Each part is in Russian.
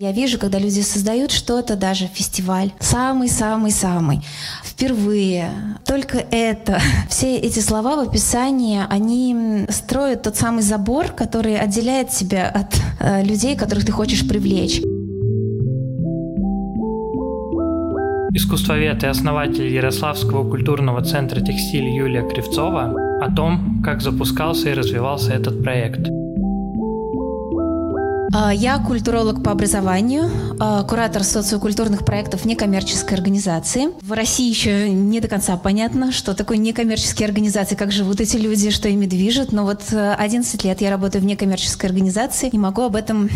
Я вижу, когда люди создают что-то, даже фестиваль, самый-самый-самый, впервые, только это. Все эти слова в описании, они строят тот самый забор, который отделяет тебя от э, людей, которых ты хочешь привлечь. Искусствовед и основатель Ярославского культурного центра «Текстиль» Юлия Кривцова о том, как запускался и развивался этот проект – я культуролог по образованию, а, куратор социокультурных проектов некоммерческой организации. В России еще не до конца понятно, что такое некоммерческие организации, как живут эти люди, что ими движет. Но вот 11 э, лет я работаю в некоммерческой организации и могу об этом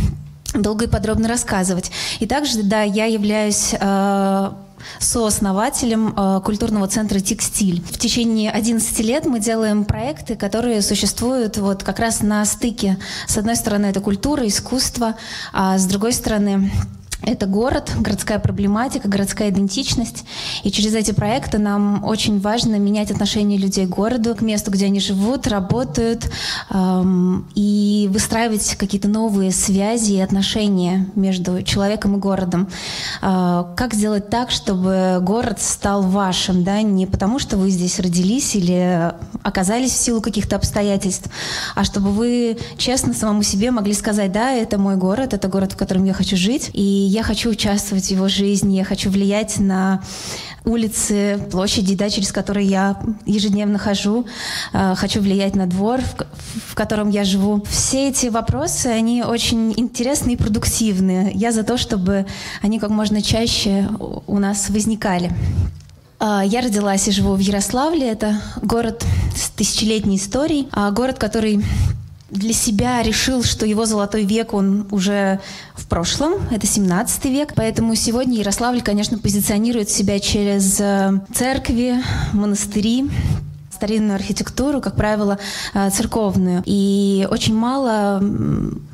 долго и подробно рассказывать. И также, да, я являюсь э, сооснователем э, культурного центра «Текстиль». В течение 11 лет мы делаем проекты, которые существуют вот как раз на стыке. С одной стороны, это культура, искусство, а с другой стороны, это город, городская проблематика, городская идентичность. И через эти проекты нам очень важно менять отношение людей к городу, к месту, где они живут, работают, эм, и выстраивать какие-то новые связи и отношения между человеком и городом. Э, как сделать так, чтобы город стал вашим, да, не потому что вы здесь родились или оказались в силу каких-то обстоятельств, а чтобы вы честно самому себе могли сказать, да, это мой город, это город, в котором я хочу жить, и я хочу участвовать в его жизни, я хочу влиять на улицы, площади, да, через которые я ежедневно хожу, э, хочу влиять на двор, в, в котором я живу. Все эти вопросы, они очень интересны и продуктивны. Я за то, чтобы они как можно чаще у нас возникали. Э, я родилась и живу в Ярославле. Это город с тысячелетней историей, а город, который для себя решил, что его золотой век, он уже в прошлом, это 17 век. Поэтому сегодня Ярославль, конечно, позиционирует себя через э, церкви, монастыри, старинную архитектуру, как правило, э, церковную. И очень мало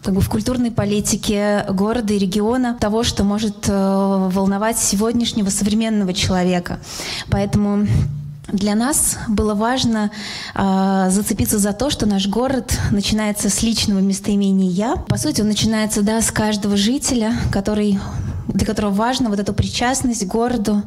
как бы, в культурной политике города и региона того, что может э, волновать сегодняшнего современного человека. Поэтому для нас было важно э, зацепиться за то, что наш город начинается с личного местоимения «я». По сути, он начинается да, с каждого жителя, который, для которого важно вот эту причастность к городу,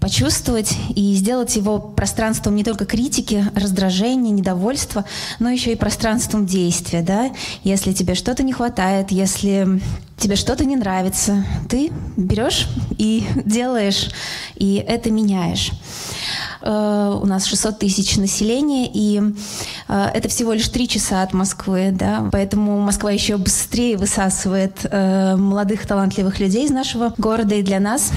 почувствовать и сделать его пространством не только критики, раздражения, недовольства, но еще и пространством действия. Да? Если тебе что-то не хватает, если тебе что-то не нравится, ты берешь и делаешь, и это меняешь э, у нас 600 тысяч населения, и э, это всего лишь 3 часа от Москвы, да, поэтому Москва еще быстрее высасывает э, молодых талантливых людей из нашего города, и для нас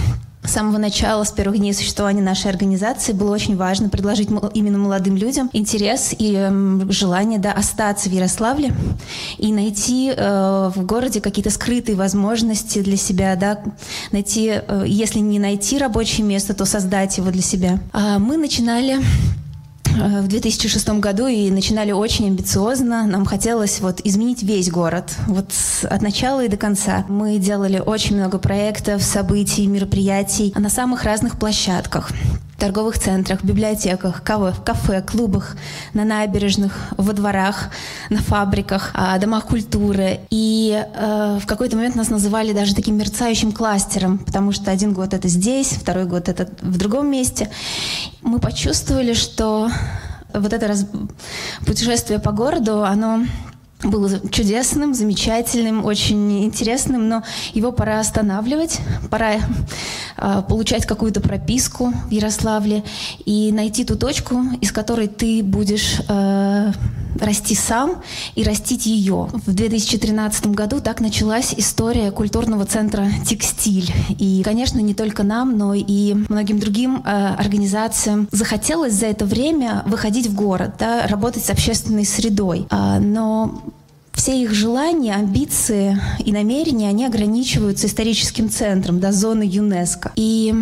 с самого начала, с первых дней существования нашей организации было очень важно предложить именно молодым людям интерес и э, желание да, остаться в Ярославле и найти э, в городе какие-то скрытые возможности для себя, да, найти, э, если не найти рабочее место, то создать его для себя. А мы начинали в 2006 году и начинали очень амбициозно. Нам хотелось вот изменить весь город, вот от начала и до конца. Мы делали очень много проектов, событий, мероприятий на самых разных площадках торговых центрах, библиотеках, кафе, кафе, клубах, на набережных, во дворах, на фабриках, а, домах культуры. И э, в какой-то момент нас называли даже таким мерцающим кластером, потому что один год это здесь, второй год это в другом месте. Мы почувствовали, что вот это раз... путешествие по городу, оно было чудесным, замечательным, очень интересным, но его пора останавливать, пора э, получать какую-то прописку в Ярославле и найти ту точку, из которой ты будешь э, расти сам и растить ее. В 2013 году так началась история культурного центра «Текстиль». И, конечно, не только нам, но и многим другим э, организациям захотелось за это время выходить в город, да, работать с общественной средой. А, но все их желания, амбиции и намерения, они ограничиваются историческим центром, да, зоной ЮНЕСКО. И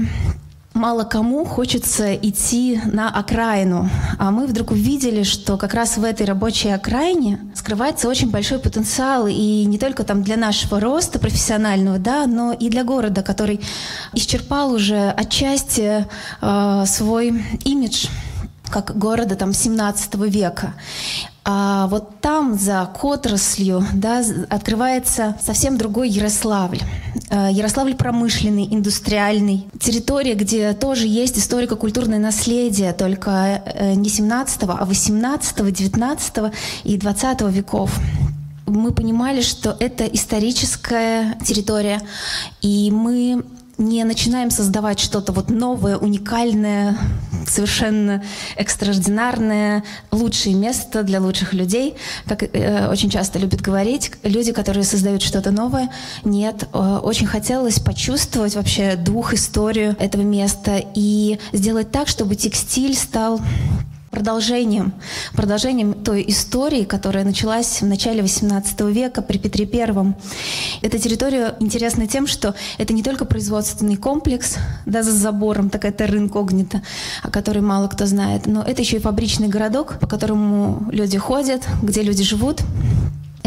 мало кому хочется идти на окраину. А мы вдруг увидели, что как раз в этой рабочей окраине скрывается очень большой потенциал, и не только там для нашего роста профессионального, да, но и для города, который исчерпал уже отчасти э, свой имидж как города там 17 века. А вот там, за отраслью, да, открывается совсем другой Ярославль. Э, Ярославль промышленный, индустриальный. Территория, где тоже есть историко-культурное наследие, только э, не 17 а 18 19 и 20 веков мы понимали, что это историческая территория, и мы не начинаем создавать что-то вот новое, уникальное, совершенно экстраординарное, лучшее место для лучших людей. Как э, очень часто любят говорить, люди, которые создают что-то новое, нет, э, очень хотелось почувствовать вообще дух, историю этого места и сделать так, чтобы текстиль стал продолжением, продолжением той истории, которая началась в начале XVIII века при Петре I. Эта территория интересна тем, что это не только производственный комплекс, да, за забором, такая терра инкогнита, о которой мало кто знает, но это еще и фабричный городок, по которому люди ходят, где люди живут,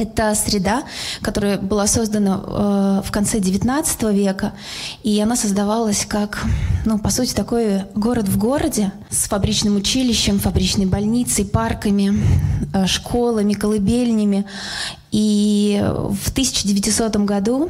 это среда, которая была создана э, в конце XIX века, и она создавалась как, ну, по сути, такой город в городе с фабричным училищем, фабричной больницей, парками, э, школами, колыбельнями. И в 1900 году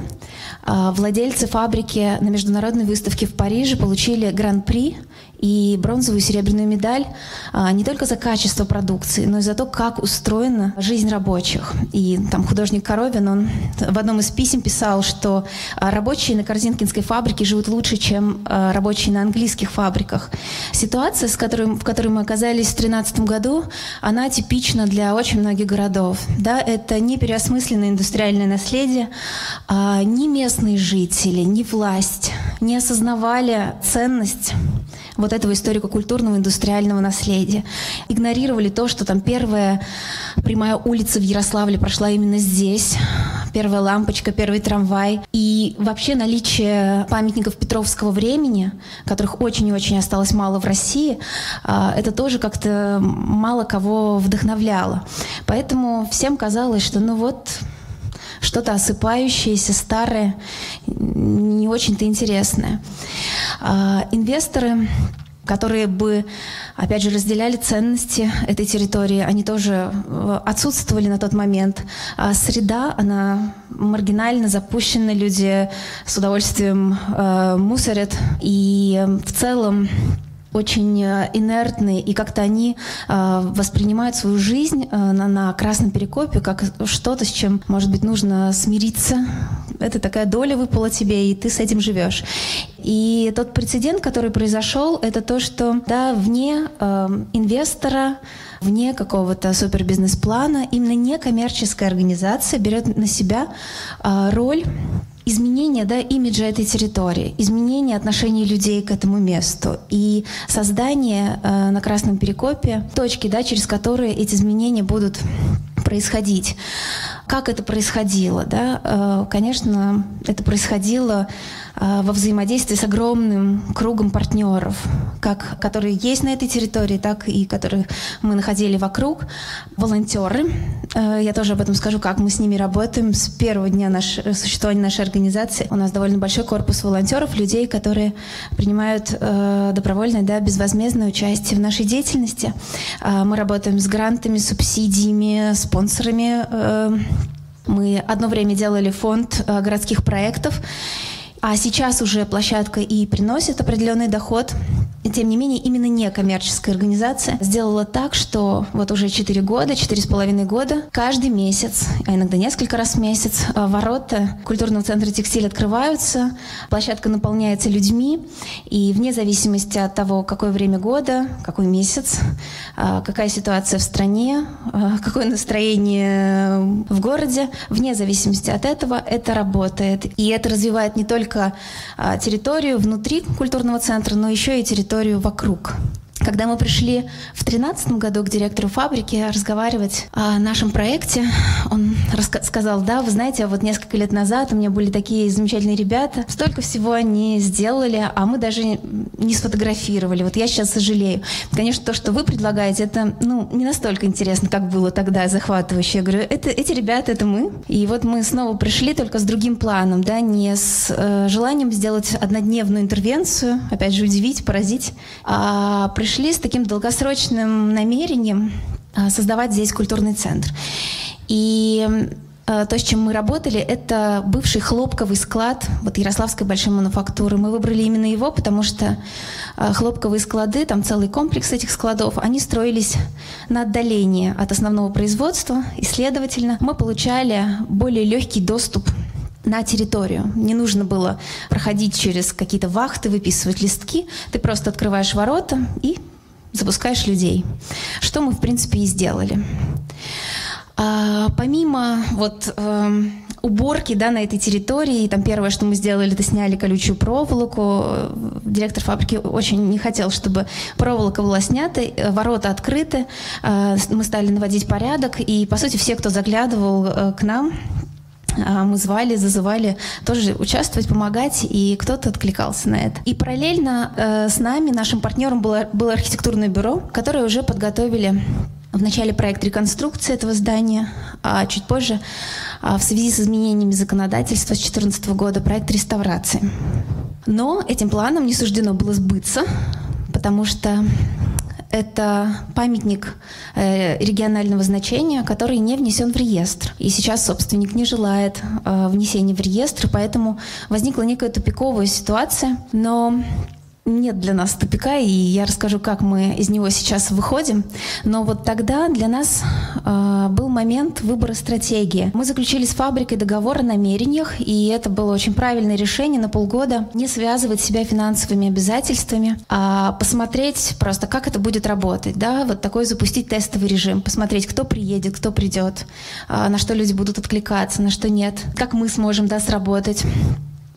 э, владельцы фабрики на международной выставке в Париже получили гран-при и бронзовую и серебряную медаль а, не только за качество продукции, но и за то, как устроена жизнь рабочих. И там художник Коровин, он в одном из писем писал, что а, рабочие на Корзинкинской фабрике живут лучше, чем а, рабочие на английских фабриках. Ситуация, с которой, в которой мы оказались в 2013 году, она типична для очень многих городов. Да, это не переосмысленное индустриальное наследие, а, ни местные жители, ни власть не осознавали ценность вот этого историко-культурного индустриального наследия. Игнорировали то, что там первая прямая улица в Ярославле прошла именно здесь, первая лампочка, первый трамвай. И вообще наличие памятников Петровского времени, которых очень и очень осталось мало в России, а, это тоже как-то мало кого вдохновляло. Поэтому всем казалось, что ну вот что-то осыпающееся, старое, не очень-то интересное. А, инвесторы которые бы, опять же, разделяли ценности этой территории, они тоже э, отсутствовали на тот момент. А среда, она маргинально запущена, люди с удовольствием э, мусорят. И в целом очень э, инертные, и как-то они э, воспринимают свою жизнь э, на, на красном перекопе как что-то, с чем, может быть, нужно смириться. Это такая доля выпала тебе, и ты с этим живешь. И тот прецедент, который произошел, это то, что да, вне э, инвестора, вне какого-то супербизнес-плана, именно некоммерческая организация берет на себя э, роль изменение да, имиджа этой территории, изменение отношений людей к этому месту и создание э, на Красном Перекопе точки, да, через которые эти изменения будут происходить. Как это происходило? Да? Э, конечно, это происходило э, во взаимодействии с огромным кругом партнеров, как, которые есть на этой территории, так и которых мы находили вокруг. Волонтеры, э, я тоже об этом скажу, как мы с ними работаем. С первого дня наш, существования нашей организации у нас довольно большой корпус волонтеров, людей, которые принимают добровольное, да, безвозмездное участие в нашей деятельности. Мы работаем с грантами, субсидиями, спонсорами мы одно время делали фонд э, городских проектов, а сейчас уже площадка и приносит определенный доход. И тем не менее, именно некоммерческая организация сделала так, что вот уже 4 года, 4,5 года, каждый месяц, а иногда несколько раз в месяц, э, ворота культурного центра «Текстиль» открываются, площадка наполняется людьми, и вне зависимости от того, какое время года, какой месяц, э, какая ситуация в стране, э, какое настроение в городе, вне зависимости от этого это работает. И это развивает не только территорию внутри культурного центра, но еще и территорию вокруг. Когда мы пришли в 2013 году к директору фабрики разговаривать о нашем проекте, он сказал, да, вы знаете, вот несколько лет назад у меня были такие замечательные ребята, столько всего они сделали, а мы даже не сфотографировали. Вот я сейчас сожалею. Конечно, то, что вы предлагаете, это ну, не настолько интересно, как было тогда захватывающе. Я говорю, это, эти ребята, это мы. И вот мы снова пришли только с другим планом, да, не с э, желанием сделать однодневную интервенцию, опять же, удивить, поразить, а пришли пришли с таким долгосрочным намерением создавать здесь культурный центр. И Э, то, с чем мы работали, это бывший хлопковый склад вот Ярославской большой мануфактуры. Мы выбрали именно его, потому что э, хлопковые склады, там целый комплекс этих складов, они строились на отдалении от основного производства, и, следовательно, мы получали более легкий доступ на территорию. Не нужно было проходить через какие-то вахты, выписывать листки. Ты просто открываешь ворота и запускаешь людей. Что мы, в принципе, и сделали. А, помимо вот э, уборки да, на этой территории, там первое, что мы сделали, это сняли колючую проволоку. Директор фабрики очень не хотел, чтобы проволока была снята, ворота открыты. Э, мы стали наводить порядок, и, по сути, все, кто заглядывал э, к нам, мы звали, зазывали тоже участвовать, помогать, и кто-то откликался на это. И параллельно э, с нами, нашим партнером было, было архитектурное бюро, которое уже подготовили в начале проект реконструкции этого здания, а чуть позже а в связи с изменениями законодательства с 2014 года проект реставрации. Но этим планом не суждено было сбыться, потому что это памятник э, регионального значения, который не внесен в реестр. И сейчас собственник не желает э, внесения в реестр, поэтому возникла некая тупиковая ситуация. Но нет для нас тупика, и я расскажу, как мы из него сейчас выходим. Но вот тогда для нас э, был момент выбора стратегии. Мы заключили с фабрикой договор о намерениях, и это было очень правильное решение на полгода не связывать себя финансовыми обязательствами, а посмотреть просто, как это будет работать. Да? Вот такой запустить тестовый режим, посмотреть, кто приедет, кто придет, э, на что люди будут откликаться, на что нет, как мы сможем да, сработать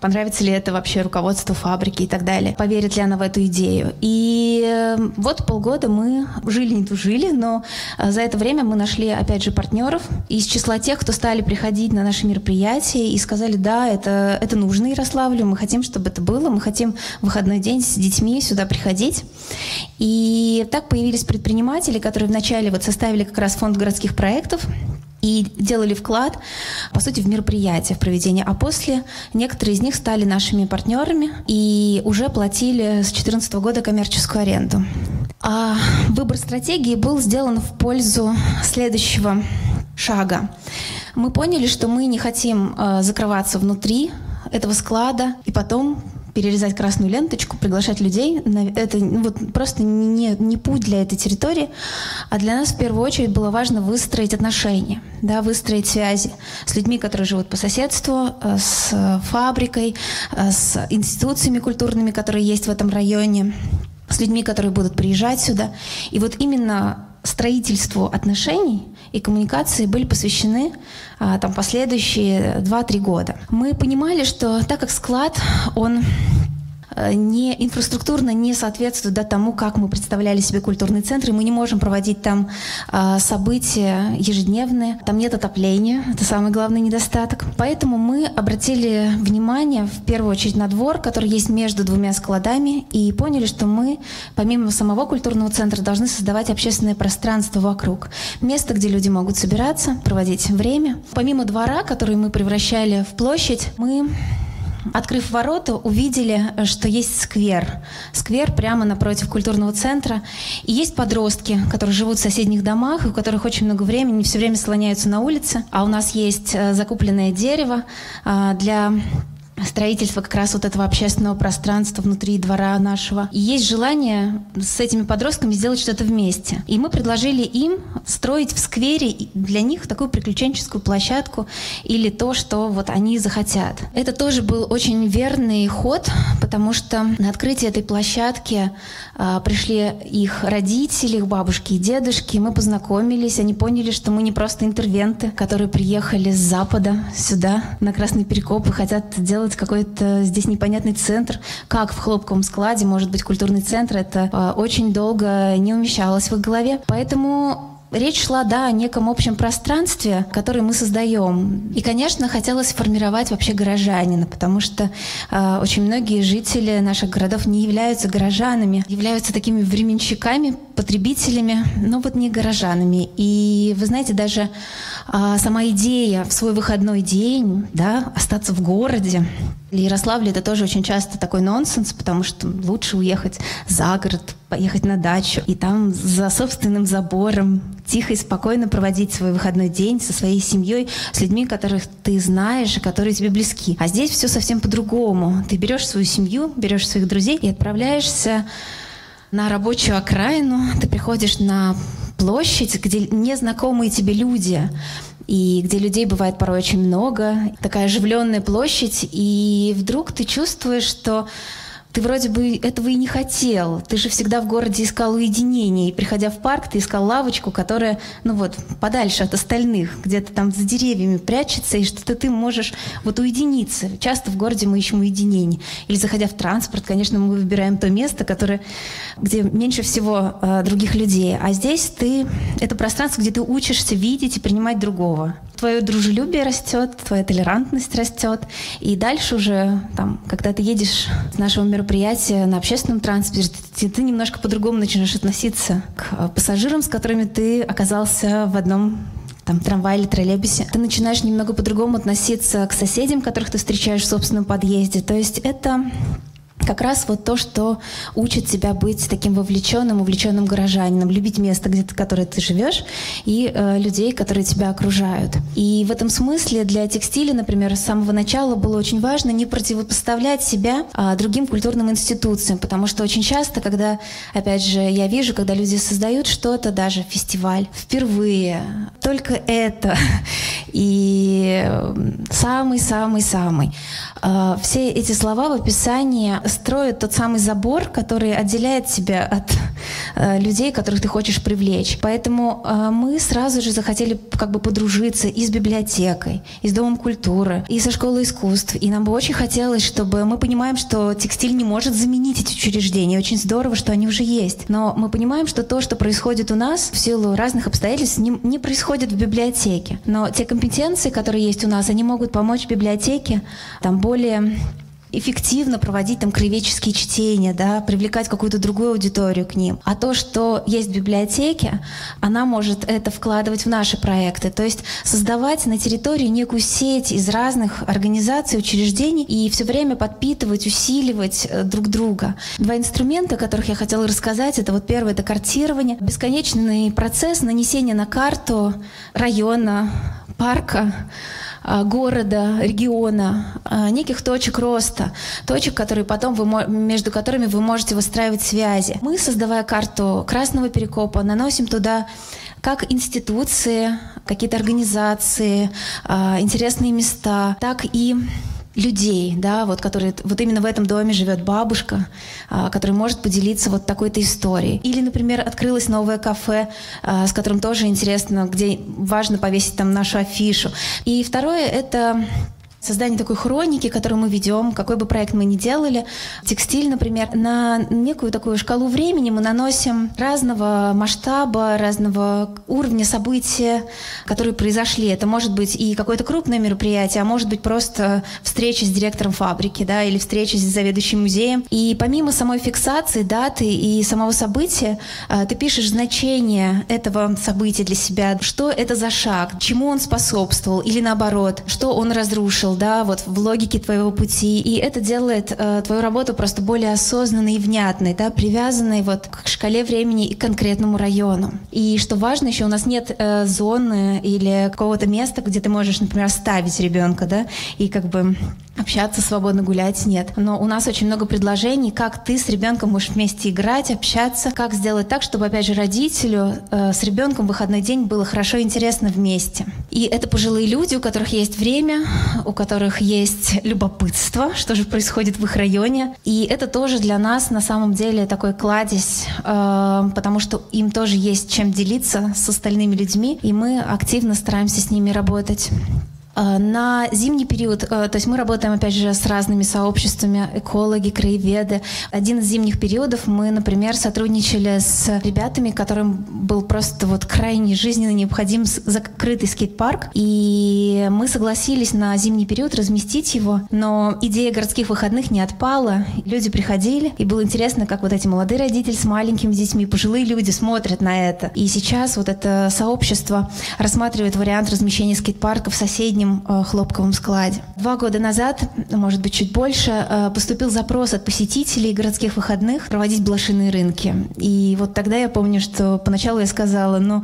понравится ли это вообще руководству фабрики и так далее, поверит ли она в эту идею. И э, вот полгода мы жили не тужили, но э, за это время мы нашли, опять же, партнеров из числа тех, кто стали приходить на наши мероприятия и сказали, да, это, это нужно Ярославлю, мы хотим, чтобы это было, мы хотим в выходной день с детьми сюда приходить. И так появились предприниматели, которые вначале вот составили как раз фонд городских проектов, и делали вклад, по сути, в мероприятие, в проведение. А после некоторые из них стали нашими партнерами и уже платили с 2014 года коммерческую аренду. А выбор стратегии был сделан в пользу следующего шага. Мы поняли, что мы не хотим э, закрываться внутри этого склада и потом перерезать красную ленточку, приглашать людей. Это ну, вот просто не, не путь для этой территории. А для нас в первую очередь было важно выстроить отношения, да, выстроить связи с людьми, которые живут по соседству, э, с фабрикой, э, с институциями культурными, которые есть в этом районе, с людьми, которые будут приезжать сюда. И вот именно строительству отношений и коммуникации были посвящены а, там, последующие 2-3 года. Мы понимали, что так как склад, он не, инфраструктурно не соответствует да, тому, как мы представляли себе культурный центр, и мы не можем проводить там э, события ежедневные, там нет отопления, это самый главный недостаток. Поэтому мы обратили внимание в первую очередь на двор, который есть между двумя складами, и поняли, что мы, помимо самого культурного центра, должны создавать общественное пространство вокруг. Место, где люди могут собираться, проводить время. Помимо двора, который мы превращали в площадь, мы Открыв ворота, увидели, что есть сквер. Сквер прямо напротив культурного центра. И есть подростки, которые живут в соседних домах, у которых очень много времени, все время слоняются на улице. А у нас есть э, закупленное дерево а, для строительство как раз вот этого общественного пространства внутри двора нашего. И есть желание с этими подростками сделать что-то вместе. И мы предложили им строить в сквере для них такую приключенческую площадку или то, что вот они захотят. Это тоже был очень верный ход, потому что на открытие этой площадки а, пришли их родители, их бабушки и дедушки, мы познакомились, они поняли, что мы не просто интервенты, которые приехали с запада сюда, на Красный Перекоп, и хотят делать какой-то здесь непонятный центр. Как в хлопковом складе может быть культурный центр, это а, очень долго не умещалось в их голове. Поэтому Речь шла, да, о неком общем пространстве, которое мы создаем. И, конечно, хотелось формировать вообще горожанина, потому что э, очень многие жители наших городов не являются горожанами, являются такими временщиками, потребителями, но вот не горожанами. И вы знаете, даже а сама идея в свой выходной день, да, остаться в городе, в Ярославле это тоже очень часто такой нонсенс, потому что лучше уехать за город, поехать на дачу и там за собственным забором тихо и спокойно проводить свой выходной день со своей семьей, с людьми, которых ты знаешь и которые тебе близки. А здесь все совсем по-другому. Ты берешь свою семью, берешь своих друзей и отправляешься на рабочую окраину, ты приходишь на площадь, где незнакомые тебе люди, и где людей бывает порой очень много, такая оживленная площадь, и вдруг ты чувствуешь, что ты вроде бы этого и не хотел. Ты же всегда в городе искал уединение. И приходя в парк, ты искал лавочку, которая, ну вот, подальше от остальных, где-то там за деревьями прячется, и что-то ты можешь вот уединиться. Часто в городе мы ищем уединение. Или заходя в транспорт, конечно, мы выбираем то место, которое, где меньше всего э, других людей. А здесь ты, это пространство, где ты учишься видеть и принимать другого твое дружелюбие растет, твоя толерантность растет. И дальше уже, там, когда ты едешь с нашего мероприятия на общественном транспорте, ты, ты немножко по-другому начинаешь относиться к э, пассажирам, с которыми ты оказался в одном там, трамвае или троллейбусе, ты начинаешь немного по-другому относиться к соседям, которых ты встречаешь в собственном подъезде. То есть это как раз вот то, что учит тебя быть таким вовлеченным, увлеченным горожанином, любить место, где ты, которое ты живешь, и э, людей, которые тебя окружают. И в этом смысле для текстиля, например, с самого начала было очень важно не противопоставлять себя э, другим культурным институциям, потому что очень часто, когда, опять же, я вижу, когда люди создают что-то, даже фестиваль, впервые, только это, и самый-самый-самый. Э, все эти слова в описании строят тот самый забор, который отделяет тебя от э, людей, которых ты хочешь привлечь. Поэтому э, мы сразу же захотели как бы подружиться и с библиотекой, и с Домом культуры, и со школой искусств. И нам бы очень хотелось, чтобы мы понимаем, что текстиль не может заменить эти учреждения. Очень здорово, что они уже есть. Но мы понимаем, что то, что происходит у нас в силу разных обстоятельств, не, не происходит в библиотеке. Но те компетенции, которые есть у нас, они могут помочь библиотеке там более эффективно проводить там краеведческие чтения, да, привлекать какую-то другую аудиторию к ним. А то, что есть в библиотеке, она может это вкладывать в наши проекты. То есть создавать на территории некую сеть из разных организаций, учреждений и все время подпитывать, усиливать э, друг друга. Два инструмента, о которых я хотела рассказать, это вот первое, это картирование, бесконечный процесс нанесения на карту района, парка, города, региона, а, неких точек роста, точек, которые потом вы, между которыми вы можете выстраивать связи. Мы, создавая карту Красного Перекопа, наносим туда как институции, какие-то организации, а, интересные места, так и людей, да, вот, которые, вот именно в этом доме живет бабушка, а, которая может поделиться вот такой-то историей. Или, например, открылось новое кафе, а, с которым тоже интересно, где важно повесить там нашу афишу. И второе — это создание такой хроники, которую мы ведем, какой бы проект мы ни делали, текстиль, например, на некую такую шкалу времени мы наносим разного масштаба, разного уровня события, которые произошли. Это может быть и какое-то крупное мероприятие, а может быть просто встреча с директором фабрики, да, или встреча с заведующим музеем. И помимо самой фиксации даты и самого события, а, ты пишешь значение этого события для себя, что это за шаг, чему он способствовал, или наоборот, что он разрушил, да, вот в логике твоего пути. И это делает э, твою работу просто более осознанной и внятной, да, привязанной вот к шкале времени и конкретному району. И что важно, еще у нас нет э, зоны или какого-то места, где ты можешь, например, оставить ребенка, да, и как бы общаться свободно, гулять нет. Но у нас очень много предложений, как ты с ребенком можешь вместе играть, общаться, как сделать так, чтобы, опять же, родителю э, с ребенком выходной день было хорошо и интересно вместе. И это пожилые люди, у которых есть время, у которых есть любопытство, что же происходит в их районе. И это тоже для нас на самом деле такой кладезь, э, потому что им тоже есть чем делиться с остальными людьми, и мы активно стараемся с ними работать. Э, на зимний период, э, то есть мы работаем, опять же, с разными сообществами, экологи, краеведы. Один из зимних периодов мы, например, сотрудничали с ребятами, которым был просто вот крайне жизненно необходим закрытый скейт-парк, и мы согласились на зимний период разместить его, но идея городских выходных не отпала, люди приходили, и было интересно, как вот эти молодые родители с маленькими детьми, пожилые люди смотрят на это. И сейчас вот это сообщество рассматривает вариант размещения скейт-парка в соседнем соседнем э, хлопковом складе. Два года назад, может быть, чуть больше, э, поступил запрос от посетителей городских выходных проводить блошиные рынки. И вот тогда я помню, что поначалу я сказала, ну,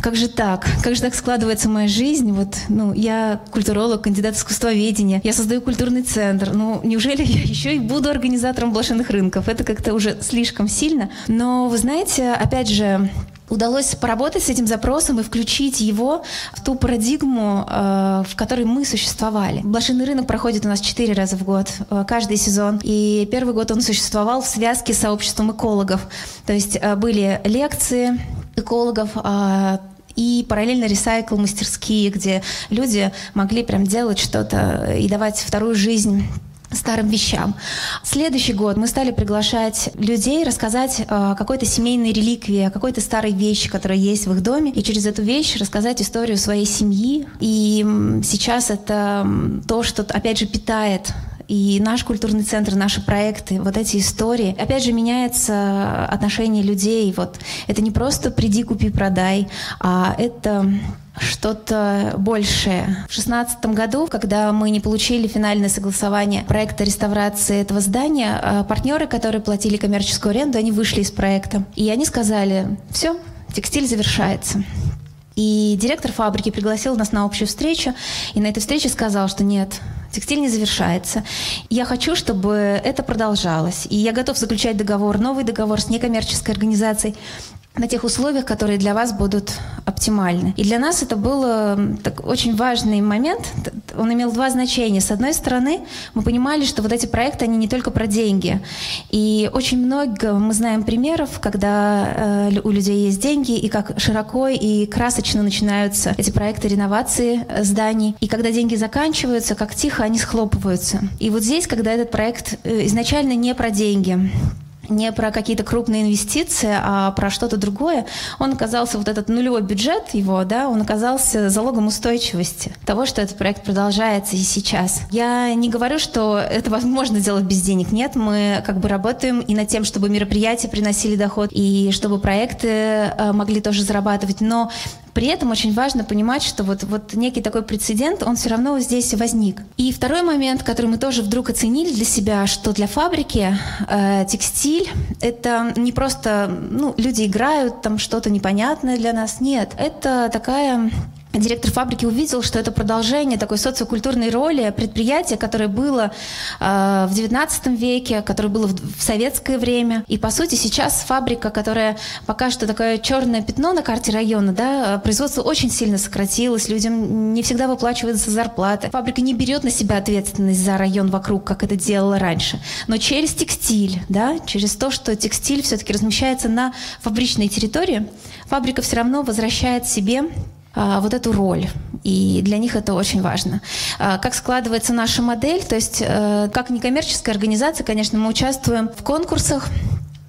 как же так? Как же так складывается моя жизнь? Вот, ну, я культуролог, кандидат искусствоведения, я создаю культурный центр. Ну, неужели я еще и буду организатором блошиных рынков? Это как-то уже слишком сильно. Но, вы знаете, опять же, удалось поработать с этим запросом и включить его в ту парадигму, э, в которой мы существовали. Блошиный рынок проходит у нас четыре раза в год, э, каждый сезон. И первый год он существовал в связке с сообществом экологов. То есть э, были лекции экологов, а, и параллельно ресайкл мастерские, где люди могли прям делать что-то и давать вторую жизнь старым вещам. Следующий год мы стали приглашать людей рассказать о какой-то семейной реликвии, о какой-то старой вещи, которая есть в их доме, и через эту вещь рассказать историю своей семьи. И сейчас это то, что, опять же, питает и наш культурный центр, наши проекты, вот эти истории. Опять же, меняется отношение людей. Вот это не просто приди, купи, продай, а это что-то большее. В шестнадцатом году, когда мы не получили финальное согласование проекта реставрации этого здания, э, партнеры, которые платили коммерческую аренду, они вышли из проекта. И они сказали, все, текстиль завершается. И директор фабрики пригласил нас на общую встречу, и на этой встрече сказал, что нет, текстиль не завершается. Я хочу, чтобы это продолжалось. И я готов заключать договор, новый договор с некоммерческой организацией на тех условиях, которые для вас будут оптимальны. И для нас это был так, очень важный момент. Он имел два значения. С одной стороны, мы понимали, что вот эти проекты, они не только про деньги. И очень много мы знаем примеров, когда э, у людей есть деньги, и как широко и красочно начинаются эти проекты реновации э, зданий. И когда деньги заканчиваются, как тихо они схлопываются. И вот здесь, когда этот проект э, изначально не про деньги, не про какие-то крупные инвестиции, а про что-то другое, он оказался, вот этот нулевой бюджет его, да, он оказался залогом устойчивости того, что этот проект продолжается и сейчас. Я не говорю, что это возможно делать без денег. Нет, мы как бы работаем и над тем, чтобы мероприятия приносили доход, и чтобы проекты э, могли тоже зарабатывать. Но при этом очень важно понимать, что вот, вот некий такой прецедент, он все равно здесь возник. И второй момент, который мы тоже вдруг оценили для себя, что для фабрики э, текстиль — это не просто ну, люди играют, там что-то непонятное для нас. Нет, это такая директор фабрики увидел, что это продолжение такой социокультурной роли предприятия, которое было э, в XIX веке, которое было в, в советское время. И, по сути, сейчас фабрика, которая пока что такое черное пятно на карте района, да, производство очень сильно сократилось, людям не всегда выплачиваются зарплаты. Фабрика не берет на себя ответственность за район вокруг, как это делала раньше. Но через текстиль, да, через то, что текстиль все-таки размещается на фабричной территории, фабрика все равно возвращает себе вот эту роль. И для них это очень важно. А, как складывается наша модель? То есть, э, как некоммерческая организация, конечно, мы участвуем в конкурсах,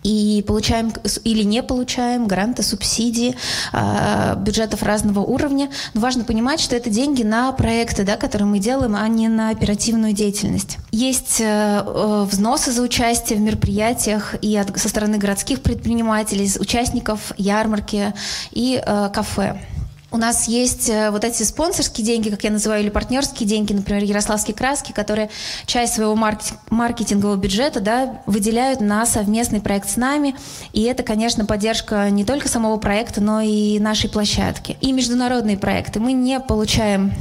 и получаем или не получаем гранты, субсидии, э, бюджетов разного уровня. Но важно понимать, что это деньги на проекты, да, которые мы делаем, а не на оперативную деятельность. Есть э, взносы за участие в мероприятиях и со стороны городских предпринимателей, участников ярмарки и э, кафе. У нас есть э, вот эти спонсорские деньги, как я называю, или партнерские деньги, например, Ярославские краски, которые часть своего маркетингового бюджета да, выделяют на совместный проект с нами. И это, конечно, поддержка не только самого проекта, но и нашей площадки. И международные проекты. Мы не получаем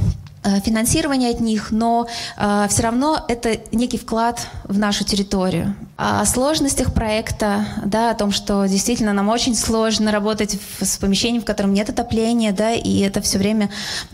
э, финансирование от них, но э, все равно это некий вклад в нашу территорию. О сложностях проекта, да, о том, что действительно нам очень сложно работать в, с помещением, в котором нет отопления, да, и это все время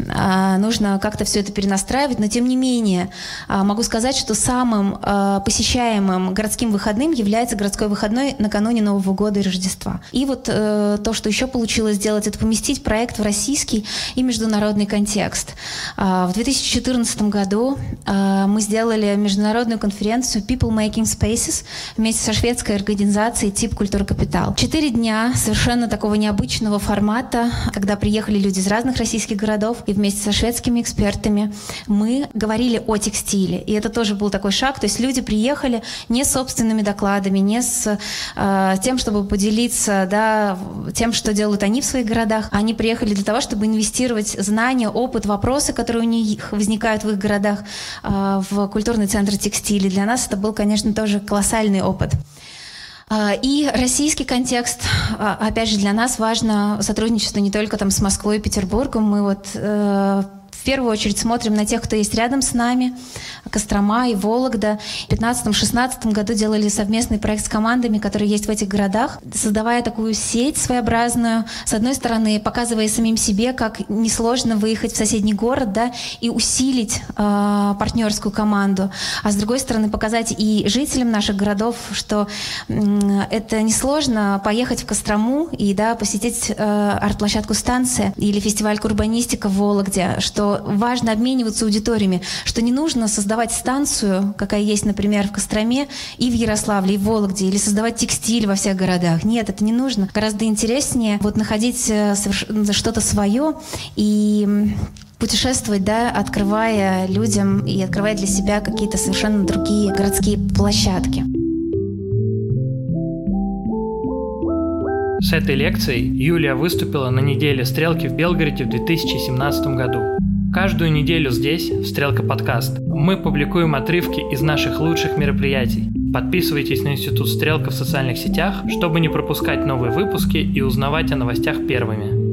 а, нужно как-то все это перенастраивать, но тем не менее а, могу сказать, что самым а, посещаемым городским выходным является городской выходной накануне Нового года и Рождества. И вот а, то, что еще получилось сделать, это поместить проект в российский и международный контекст. А, в 2014 году а, мы сделали международную конференцию People Making Spaces, вместе со шведской организацией «Тип Культура Капитал». Четыре дня совершенно такого необычного формата, когда приехали люди из разных российских городов, и вместе со шведскими экспертами мы говорили о текстиле. И это тоже был такой шаг, то есть люди приехали не с собственными докладами, не с э, тем, чтобы поделиться да, тем, что делают они в своих городах. Они приехали для того, чтобы инвестировать знания, опыт, вопросы, которые у них возникают в их городах, э, в культурный центр текстиля. Для нас это был, конечно, тоже колоссальный уникальный опыт. А, и российский контекст, а, опять же, для нас важно сотрудничество не только там с Москвой и Петербургом. Мы вот э, первую очередь смотрим на тех, кто есть рядом с нами, Кострома и Вологда. В 2015-2016 году делали совместный проект с командами, которые есть в этих городах, создавая такую сеть своеобразную. С одной стороны, показывая самим себе, как несложно выехать в соседний город да, и усилить э, партнерскую команду. А с другой стороны, показать и жителям наших городов, что э, это несложно поехать в Кострому и да, посетить э, арт-площадку станция или фестиваль Курбанистика в Вологде, что важно обмениваться аудиториями, что не нужно создавать станцию, какая есть, например, в Костроме и в Ярославле, и в Вологде, или создавать текстиль во всех городах. Нет, это не нужно. Гораздо интереснее вот находить э, что-то свое и путешествовать, да, открывая людям и открывая для себя какие-то совершенно другие городские площадки. С этой лекцией Юлия выступила на неделе стрелки в Белгороде в 2017 году. Каждую неделю здесь, в Стрелка подкаст, мы публикуем отрывки из наших лучших мероприятий. Подписывайтесь на Институт Стрелка в социальных сетях, чтобы не пропускать новые выпуски и узнавать о новостях первыми.